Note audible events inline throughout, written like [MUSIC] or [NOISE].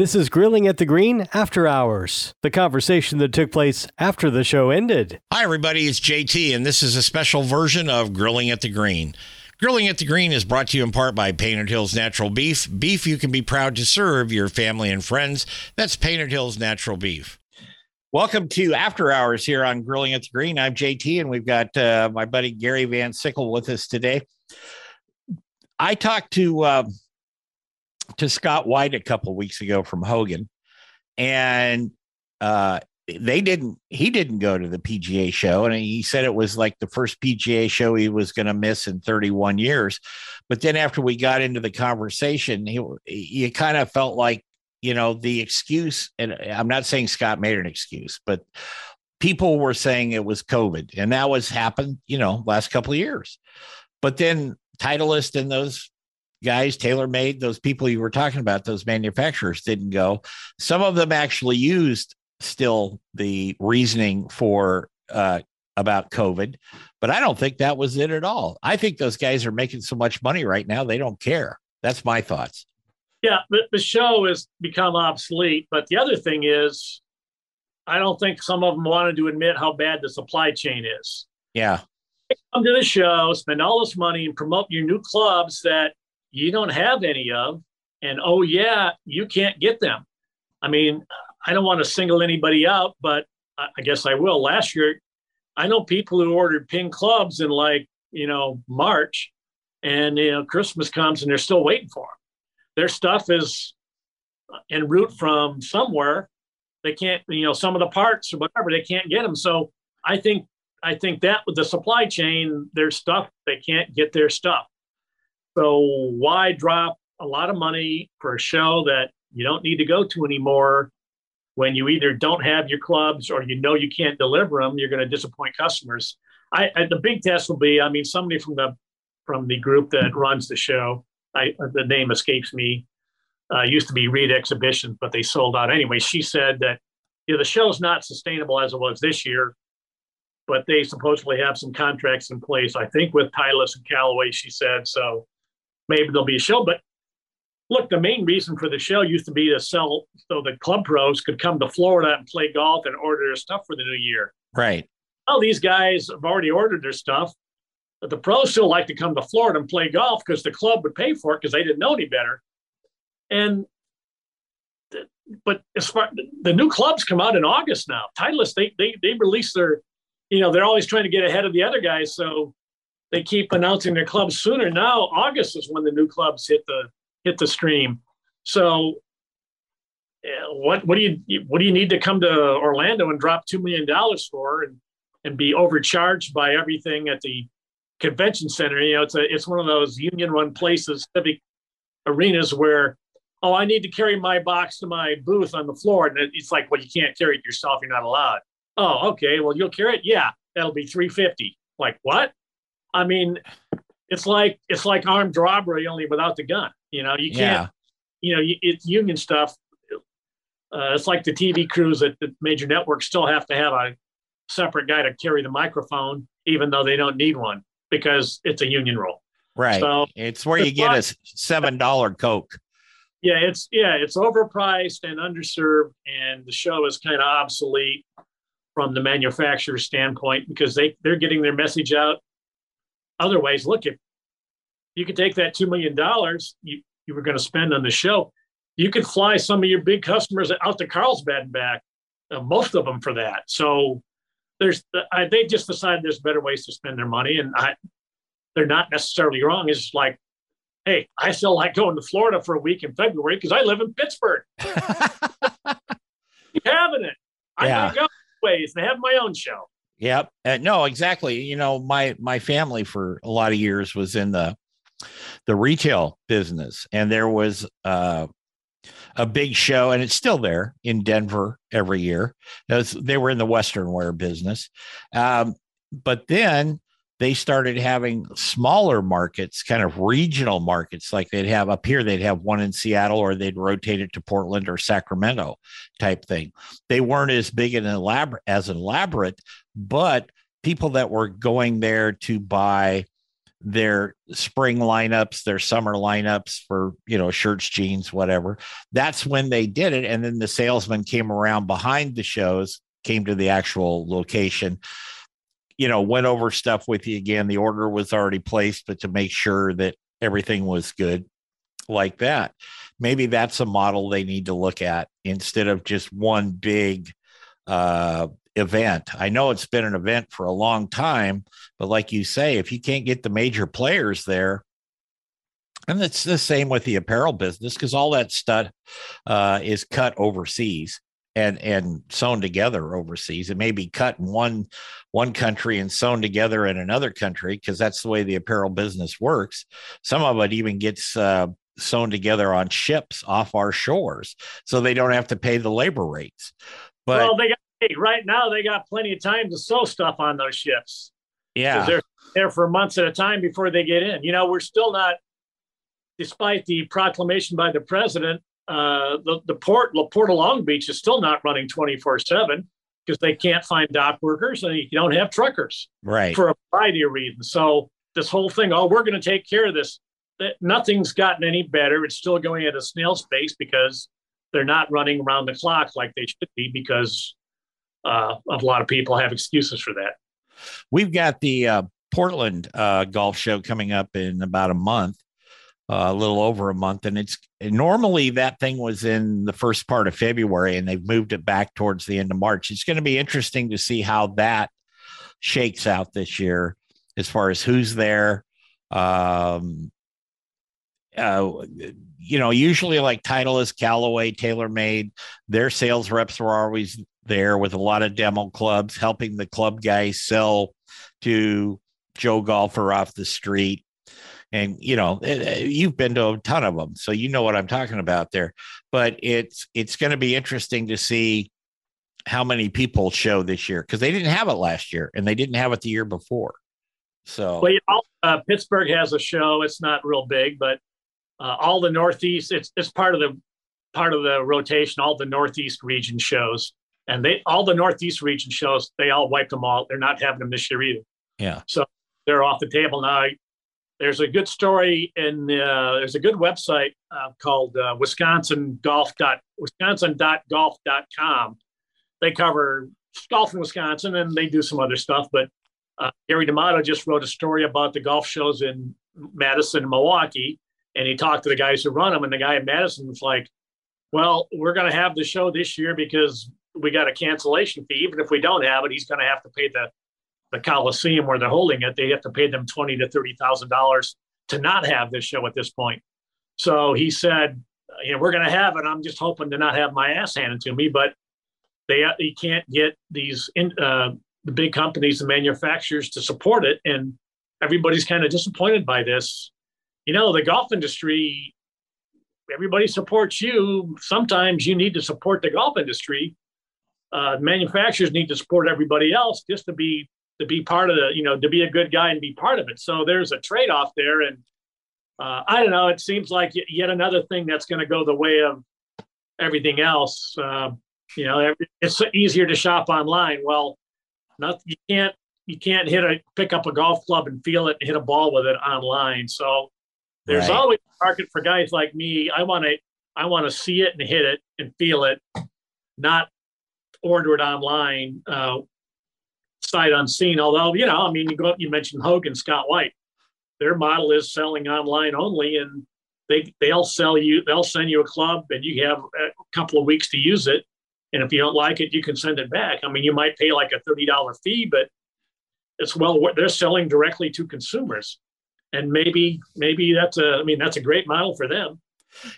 This is Grilling at the Green After Hours, the conversation that took place after the show ended. Hi, everybody. It's JT, and this is a special version of Grilling at the Green. Grilling at the Green is brought to you in part by Painted Hills Natural Beef. Beef you can be proud to serve your family and friends. That's Painted Hills Natural Beef. Welcome to After Hours here on Grilling at the Green. I'm JT, and we've got uh, my buddy Gary Van Sickle with us today. I talked to. Uh, to Scott White a couple weeks ago from Hogan, and uh, they didn't. He didn't go to the PGA show, and he said it was like the first PGA show he was going to miss in 31 years. But then after we got into the conversation, he you kind of felt like you know the excuse, and I'm not saying Scott made an excuse, but people were saying it was COVID, and that was happened, you know, last couple of years. But then Titleist and those guys, TaylorMade, those people you were talking about, those manufacturers didn't go. Some of them actually used still the reasoning for uh, about COVID, but I don't think that was it at all. I think those guys are making so much money right now, they don't care. That's my thoughts. Yeah, the, the show has become obsolete. But the other thing is, I don't think some of them wanted to admit how bad the supply chain is. Yeah. Come to the show, spend all this money, and promote your new clubs that you don't have any of. And oh, yeah, you can't get them. I mean, I don't want to single anybody out, but I guess I will. Last year, I know people who ordered Ping clubs in like, you know, March, and, you know, Christmas comes and they're still waiting for them. Their stuff is en route from somewhere. They can't, you know, some of the parts or whatever, they can't get them. So I think, I think that with the supply chain, their stuff, they can't get their stuff. So why drop a lot of money for a show that you don't need to go to anymore when you either don't have your clubs or you know you can't deliver them? You're going to disappoint customers. I, I, the big test will be. I mean, somebody from the from the group that runs the show. I, the name escapes me. Uh, used to be Reed Exhibitions, but they sold out anyway. She said that you know, the show's not sustainable as it was this year, but they supposedly have some contracts in place. I think with Titleist and Callaway. She said so maybe there'll be a show. But look, the main reason for the show used to be to sell so the club pros could come to Florida and play golf and order their stuff for the new year. Right. Well, these guys have already ordered their stuff, but the pros still like to come to Florida and play golf because the club would pay for it because they didn't know any better. And but as far the new clubs come out in August now. Titleist they they they release their, you know, they're always trying to get ahead of the other guys. So they keep announcing their clubs sooner. Now August is when the new clubs hit the hit the stream. So eh, what what do you what do you need to come to Orlando and drop two million dollars for and and be overcharged by everything at the convention center? You know, it's a it's one of those union run places, civic arenas where oh I need to carry my box to my booth on the floor and it's like well you can't carry it yourself you're not allowed. Oh okay well you'll carry it yeah that'll be three fifty. Like what? I mean, it's like it's like armed robbery only without the gun. You know, you can't. Yeah. You know, it's union stuff. Uh, it's like the TV crews at the major networks still have to have a separate guy to carry the microphone, even though they don't need one because it's a union role. Right. So it's where you get a seven dollar Coke. Yeah, it's yeah, it's overpriced and underserved, and the show is kind of obsolete from the manufacturer's standpoint because they they're getting their message out other ways. Look, if you could take that $2 million you, you were going to spend on the show, you could fly some of your big customers out to Carlsbad and back, uh, most of them for that. So there's, I, they just decided there's better ways to spend their money. And I, they're not necessarily wrong. It's like, hey, I still like going to Florida for a week in February because I live in Pittsburgh. [LAUGHS] having it. I yeah. go. ways and have my own show. Yep. Uh, no, exactly. You know, my my family for a lot of years was in the the retail business, and there was uh, a big show, and it's still there in Denver every year. Was, they were in the Western wear business, um, but then they started having smaller markets, kind of regional markets, like they'd have up here, they'd have one in Seattle or they'd rotate it to Portland or Sacramento type thing. They weren't as big and elaborate as elaborate, but people that were going there to buy their spring lineups, their summer lineups for, you know, shirts, jeans, whatever. That's when they did it. And then the salesman came around behind the shows, came to the actual location you know, went over stuff with you again. The order was already placed, but to make sure that everything was good like that. Maybe that's a model they need to look at instead of just one big uh, event. I know it's been an event for a long time, but like you say, if you can't get the major players there, and it's the same with the apparel business because all that stuff uh, is cut overseas and and sewn together overseas. It may be cut in one one country and sewn together in another country because that's the way the apparel business works. Some of it even gets uh, sewn together on ships off our shores, so they don't have to pay the labor rates. But well, they got hey, right now they got plenty of time to sew stuff on those ships. Yeah, they're there for months at a time before they get in. You know, we're still not, despite the proclamation by the president uh, the, the port, La Port of Long Beach is still not running 24 7 because they can't find dock workers and you don't have truckers. Right. For a variety of reasons. So this whole thing, oh, we're going to take care of this. That nothing's gotten any better. It's still going at a snail's pace because they're not running around the clock like they should be because uh, a lot of people have excuses for that. We've got the uh, Portland uh, golf show coming up in about a month a little over a month. And it's normally that thing was in the first part of February and they've moved it back towards the end of March. It's going to be interesting to see how that shakes out this year as far as who's there. Um, uh, you know, usually like Titleist, Callaway, TaylorMade, their sales reps were always there with a lot of demo clubs, helping the club guys sell to Joe Golfer off the street and you know eh, eh, you've been to a ton of them so you know what i'm talking about there. But it's it's going to be interesting to see how many people show this year because they didn't have it last year and they didn't have it the year before. So well you know, uh, pittsburgh has a show it's not real big but uh, all the northeast it's it's part of the part of the rotation all the northeast region shows. And they all the northeast region shows they all wiped them all they're not having them this year either. Yeah. So they're off the table now there's a good story in uh, there's a good website uh, called uh, Wisconsin Golf dot Wisconsin.golf.com. They cover golf in Wisconsin and they do some other stuff. But uh, Gary D'Amato just wrote a story about the golf shows in Madison and Milwaukee, and he talked to the guys who run them. And the guy in Madison was like, "Well, we're going to have the show this year because we got a cancellation fee. Even if we don't have it, he's going to have to pay the the Coliseum where they're holding it, they have to pay them twenty to thirty thousand dollars to not have this show at this point. So he said, you know, we're going to have it. I'm just hoping to not have my ass handed to me, but they you can't get these in, uh, the big companies, the manufacturers to support it, and everybody's kind of disappointed by this. You know, the golf industry. Everybody supports you. Sometimes you need to support the golf industry. Uh, manufacturers need to support everybody else just to be to be part of the, you know, to be a good guy and be part of it. So there's a trade off there. And uh, I don't know, it seems like yet another thing that's going to go the way of everything else. Uh, you know, it's easier to shop online. Well, not, you can't, you can't hit a, pick up a golf club and feel it and hit a ball with it online. So there's right. always a market for guys like me. I want to, I want to see it and hit it and feel it, not order it online. Uh, sight unseen. Although, you know, I mean, you go up, you mentioned Hogan, Scott White. Their model is selling online only, and they they'll sell you, they'll send you a club, and you have a couple of weeks to use it. And if you don't like it, you can send it back. I mean, you might pay like a thirty dollar fee, but it's well they're selling directly to consumers, and maybe maybe that's a I mean that's a great model for them.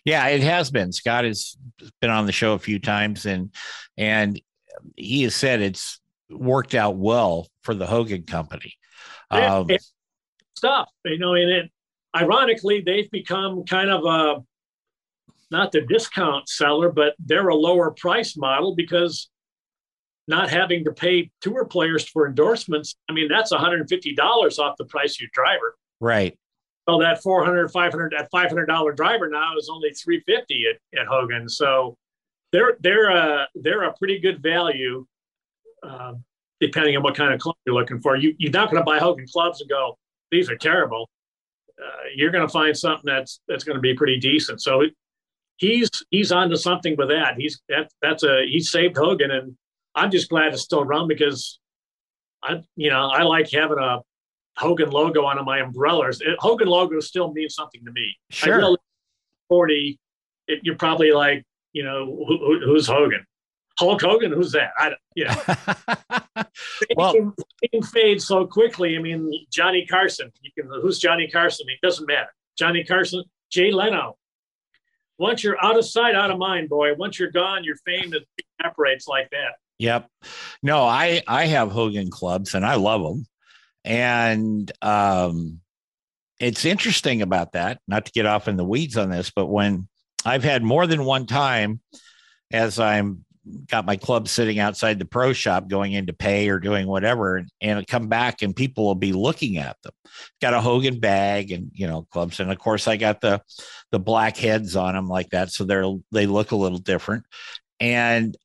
Yeah, it has been. Scott has been on the show a few times, and and he has said it's worked out well for the Hogan company. Um, stuff, you know, and it, ironically, they've become kind of a not the discount seller, but they're a lower price model because not having to pay tour players for endorsements. I mean, that's $150 off the price of your driver. Right. Well, that 400, 500, that $500 driver now is only 350 at, at Hogan. So they're, they're, a, they're a pretty good value, uh, depending on what kind of club you're looking for. You, you're not going to buy Hogan clubs and go, these are terrible. Uh, you're going to find something that's, that's going to be pretty decent. So he's, he's onto something with that. He's, that, that's a, he saved Hogan and I'm just glad it's still around because I, you know, I like having a Hogan logo on my umbrellas. It, Hogan logo still means something to me. Sure. 40, it, you're probably like, you know, who, who's Hogan? Hulk Hogan? Who's that? I, you know, [LAUGHS] well, fame fades so quickly. I mean, Johnny Carson. You can. Who's Johnny Carson? It doesn't matter. Johnny Carson, Jay Leno. Once you're out of sight, out of mind, boy. Once you're gone, your fame evaporates like that. Yep. No, I I have Hogan clubs and I love them. And um it's interesting about that, not to get off in the weeds on this, but when I've had more than one time as I'm got my club sitting outside the pro shop going in to pay or doing whatever and, and come back and people will be looking at them got a hogan bag and you know clubs and of course i got the the black heads on them like that so they're they look a little different and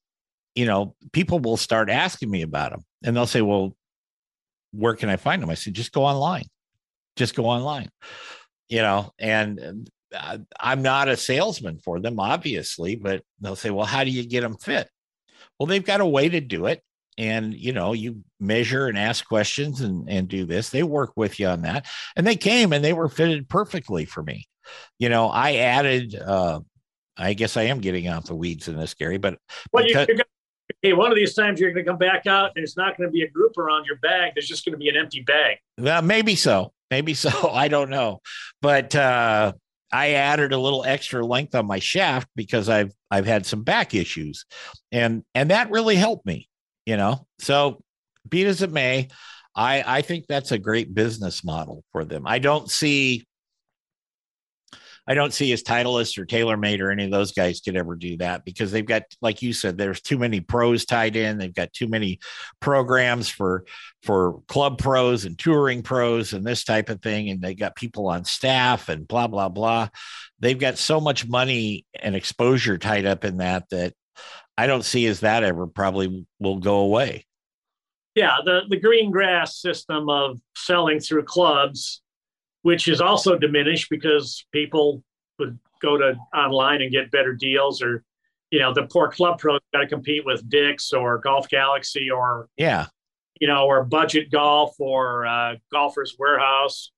you know, people will start asking me about them and they'll say, well, where can I find them? I said, just go online. Just go online, you know, and I'm not a salesman for them, obviously, but they'll say, well, how do you get them fit? Well, they've got a way to do it. And, you know, you measure and ask questions and, and do this. They work with you on that. And they came and they were fitted perfectly for me. You know, I added, uh, I guess I am getting off the weeds in this, Gary, but well, because, you, hey, one of these times you're going to come back out and it's not going to be a group around your bag. There's just going to be an empty bag. Well, maybe so. Maybe so. [LAUGHS] I don't know. But uh, I added a little extra length on my shaft because I've I've had some back issues, and and that really helped me. You know, so be it as it may, I I think that's a great business model for them. I don't see I don't see as Titleist or TaylorMade or any of those guys could ever do that because they've got, like you said, there's too many pros tied in. They've got too many programs for for club pros and touring pros and this type of thing, and they got people on staff and blah blah blah. They've got so much money and exposure tied up in that that I don't see as that ever probably will go away. Yeah, the the green grass system of selling through clubs which is also diminished because people would go to online and get better deals or you know the poor club pros got to compete with Dick's or Golf Galaxy or yeah. you know or budget golf or uh, golfers warehouse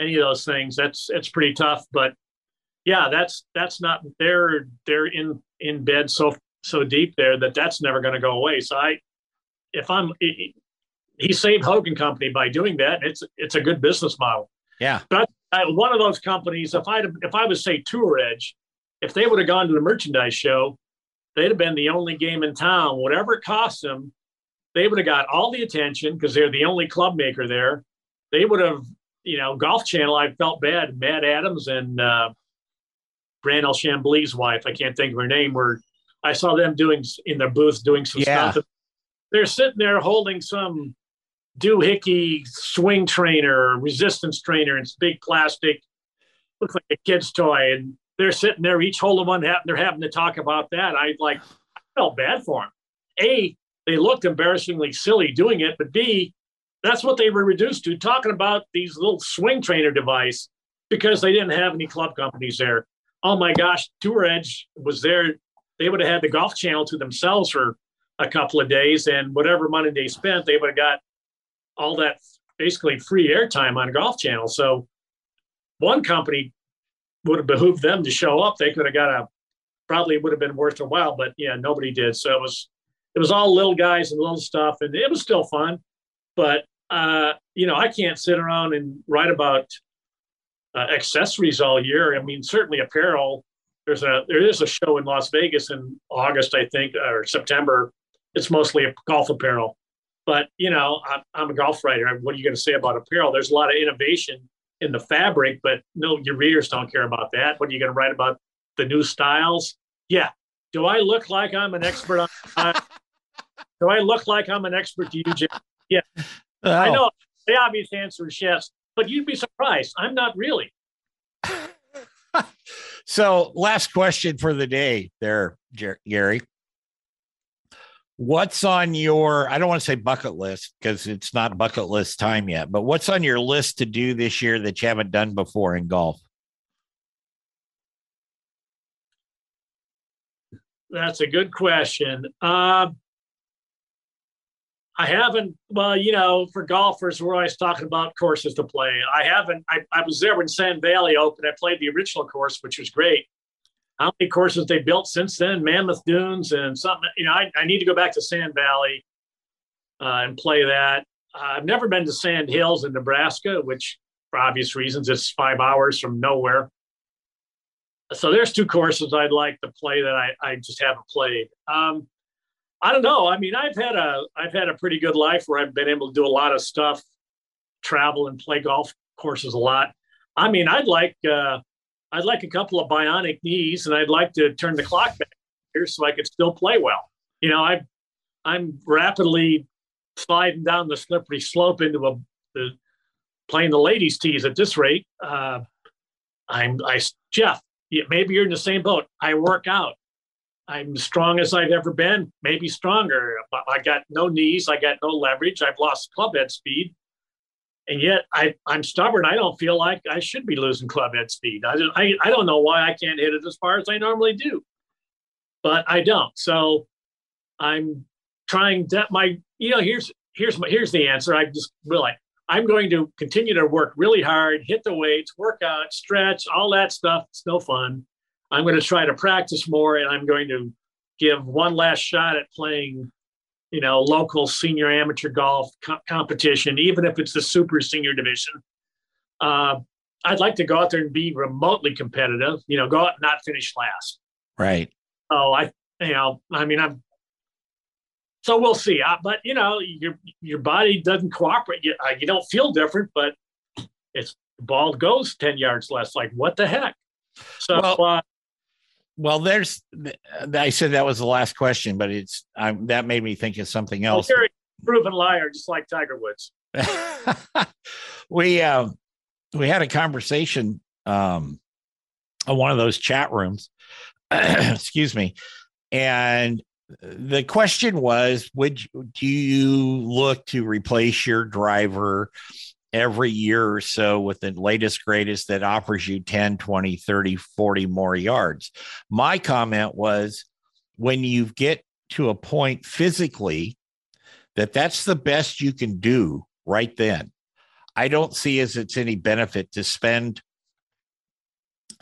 any of those things. That's it's pretty tough but yeah that's that's not they're they're in in bed so so deep there that that's never going to go away. So i if i'm he saved hogan company by doing that it's it's a good business model yeah. But I, one of those companies, if I if I would say Tour Edge, if they would have gone to the merchandise show, they'd have been the only game in town. Whatever it cost them, they would have got all the attention because they're the only club maker there. They would have, you know, Golf Channel. I felt bad. Matt Adams and uh, Brandel Chamblee's wife, I can't think of her name, were I saw them doing in their booth doing some yeah. stuff. They're sitting there holding some doohickey swing trainer, resistance trainer, it's big plastic, looks like a kid's toy. And they're sitting there, each holding one, they're having to talk about that. I like I felt bad for them. A, they looked embarrassingly silly doing it, but B, that's what they were reduced to, talking about these little swing trainer device because they didn't have any club companies there. Oh my gosh, Tour Edge was there. They would have had the golf channel to themselves for a couple of days, and whatever money they spent, they would have got all that basically free airtime on Golf Channel. So one company would have behooved them to show up. They could have got a probably would have been worth a while, but yeah, nobody did. So it was it was all little guys and little stuff, and it was still fun. But uh, you know, I can't sit around and write about uh, accessories all year. I mean, certainly apparel. There's a there is a show in Las Vegas in August, I think, or September, it's mostly golf apparel. But you know, I'm, I'm a golf writer. What are you going to say about apparel? There's a lot of innovation in the fabric, but no, your readers don't care about that. What are you going to write about the new styles? Yeah. Do I look like I'm an expert on? [LAUGHS] Uh, do I look like I'm an expert to you, Jim? Yeah. Oh. I know the obvious answer is yes, but you'd be surprised. I'm not really. [LAUGHS] so, last question for the day, there, Gary. What's on your, I don't want to say bucket list because it's not bucket list time yet, but what's on your list to do this year that you haven't done before in golf? That's a good question. Uh, I haven't, well, you know, for golfers, we're always talking about courses to play. I haven't, I, I was there when Sand Valley opened. I played the original course, which was great how many courses they built since then, Mammoth Dunes and something. You know, I, I need to go back to Sand Valley uh, and play that. I've never been to Sand Hills in Nebraska, which for obvious reasons it's five hours from nowhere. So there's two courses I'd like to play that I, I just haven't played. Um, I don't know. I mean, I've had a I've had a pretty good life where I've been able to do a lot of stuff, travel and play golf courses a lot. I mean, I'd like uh, I'd like a couple of bionic knees, and I'd like to turn the clock back here so I could still play well. You know, I I'm rapidly sliding down the slippery slope into a playing the ladies' tees at this rate. Uh, I'm I Jeff. Maybe you're in the same boat. I work out. I'm strong as I've ever been, maybe stronger. I got no knees. I got no leverage. I've lost club head speed and yet I, I'm stubborn. I don't feel like I should be losing club head speed. I, I, I don't know why I can't hit it as far as I normally do, but I don't. So I'm trying that my, you know, here's, here's my, here's the answer. I just realized I'm going to continue to work really hard, hit the weights, work out, stretch, all that stuff. It's no fun. I'm going to try to practice more and I'm going to give one last shot at playing you know, local senior amateur golf co- competition, even if it's the super senior division. Uh, I'd like to go out there and be remotely competitive, you know, go out and not finish last. Right. Oh, I, you know, I mean, I'm, so we'll see. Uh, but, you know, your, your body doesn't cooperate. You, uh, you don't feel different, but it's the ball goes 10 yards less. Like, what the heck? So, well, uh, well, there's. I said that was the last question, but it's I, that made me think of something else. Well, proven liar, just like Tiger Woods. [LAUGHS] we uh, we had a conversation um, on one of those chat rooms. [CLEARS THROAT] excuse me, and the question was: Would do you look to replace your driver every year or so with the latest greatest that offers you 10 20 30 40 more yards. My comment was when you get to a point physically that that's the best you can do right then i don't see as it's any benefit to spend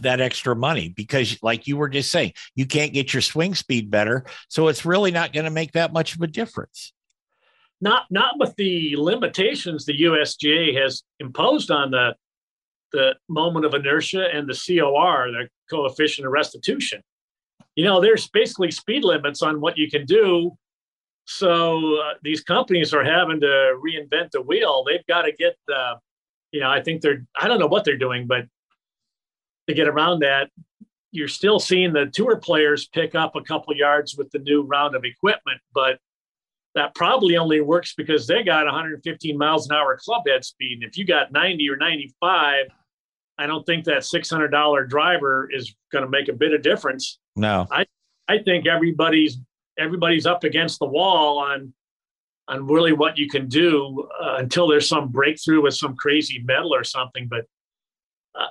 that extra money because like you were just saying you can't get your swing speed better. So it's really not going to make that much of a difference not not with the limitations the USGA has imposed on the the moment of inertia and the COR, the coefficient of restitution. You know, there's basically speed limits on what you can do. So uh, these companies are having to reinvent the wheel. They've got to get, the, you know, I think they're, I don't know what they're doing, but to get around that, you're still seeing the tour players pick up a couple yards with the new round of equipment, but that probably only works because they got 115 miles an hour club head speed. And if you got 90 or 95, I don't think that $600 driver is going to make a bit of difference. No, I, I think everybody's, everybody's up against the wall on, on really what you can do uh, until there's some breakthrough with some crazy metal or something. But uh,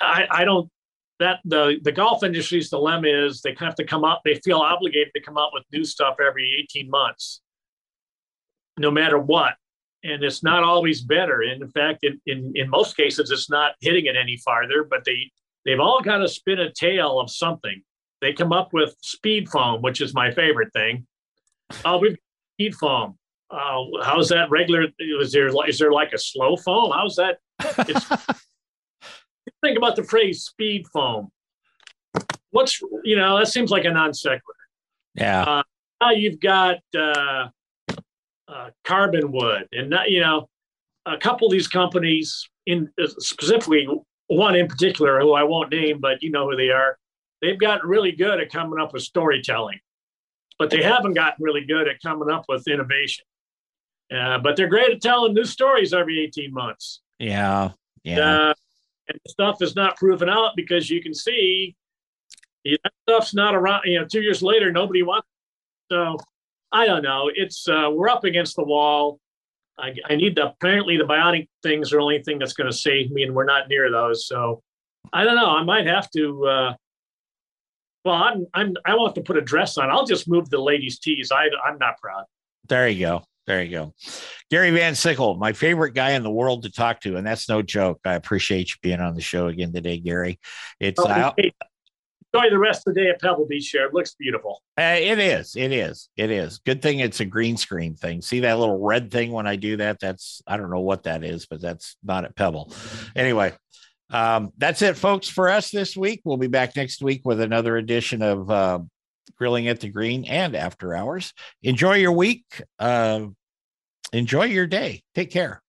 I, I don't, that the the golf industry's dilemma is they have to come up they feel obligated to come up with new stuff every 18 months no matter what. And it's not always better. And in fact, in, in, in most cases, it's not hitting it any farther, but they, they've all got to spin a tale of something. They come up with speed foam, which is my favorite thing. Oh, we've speed foam. Uh, how's that regular? Is there is there like a slow foam? How's that? [LAUGHS] think about the phrase speed foam. What's you know that seems like a non sequitur. Yeah. Uh, now you've got uh, uh, carbon wood, and not, you know, a couple of these companies, in specifically one in particular, who I won't name, but you know who they are. They've gotten really good at coming up with storytelling, but they haven't gotten really good at coming up with innovation. Uh, but they're great at telling new stories every 18 months. Yeah. Yeah. Uh, and stuff is not proven out because you can see that stuff's not around. You know, two years later, nobody wants. It. So I don't know. It's uh, we're up against the wall. I, I need the apparently the bionic things are the only thing that's going to save me, and we're not near those. So I don't know. I might have to. Uh, well, I'm I'm I want to put a dress on. I'll just move the ladies' tees. I I'm not proud. There you go. There you go. Gary Van Sickle, my favorite guy in the world to talk to. And that's no joke. I appreciate you being on the show again today, Gary. It's oh, uh, enjoy the rest of the day at Pebble Beach here. It looks beautiful. Uh, it is. It is. It is. Good thing it's a green screen thing. See that little red thing when I do that? That's, I don't know what that is, but that's not at Pebble. Anyway, um, that's it, folks, for us this week. We'll be back next week with another edition of uh, Grilling at the Green and After Hours. Enjoy your week. Uh, enjoy your day. Take care.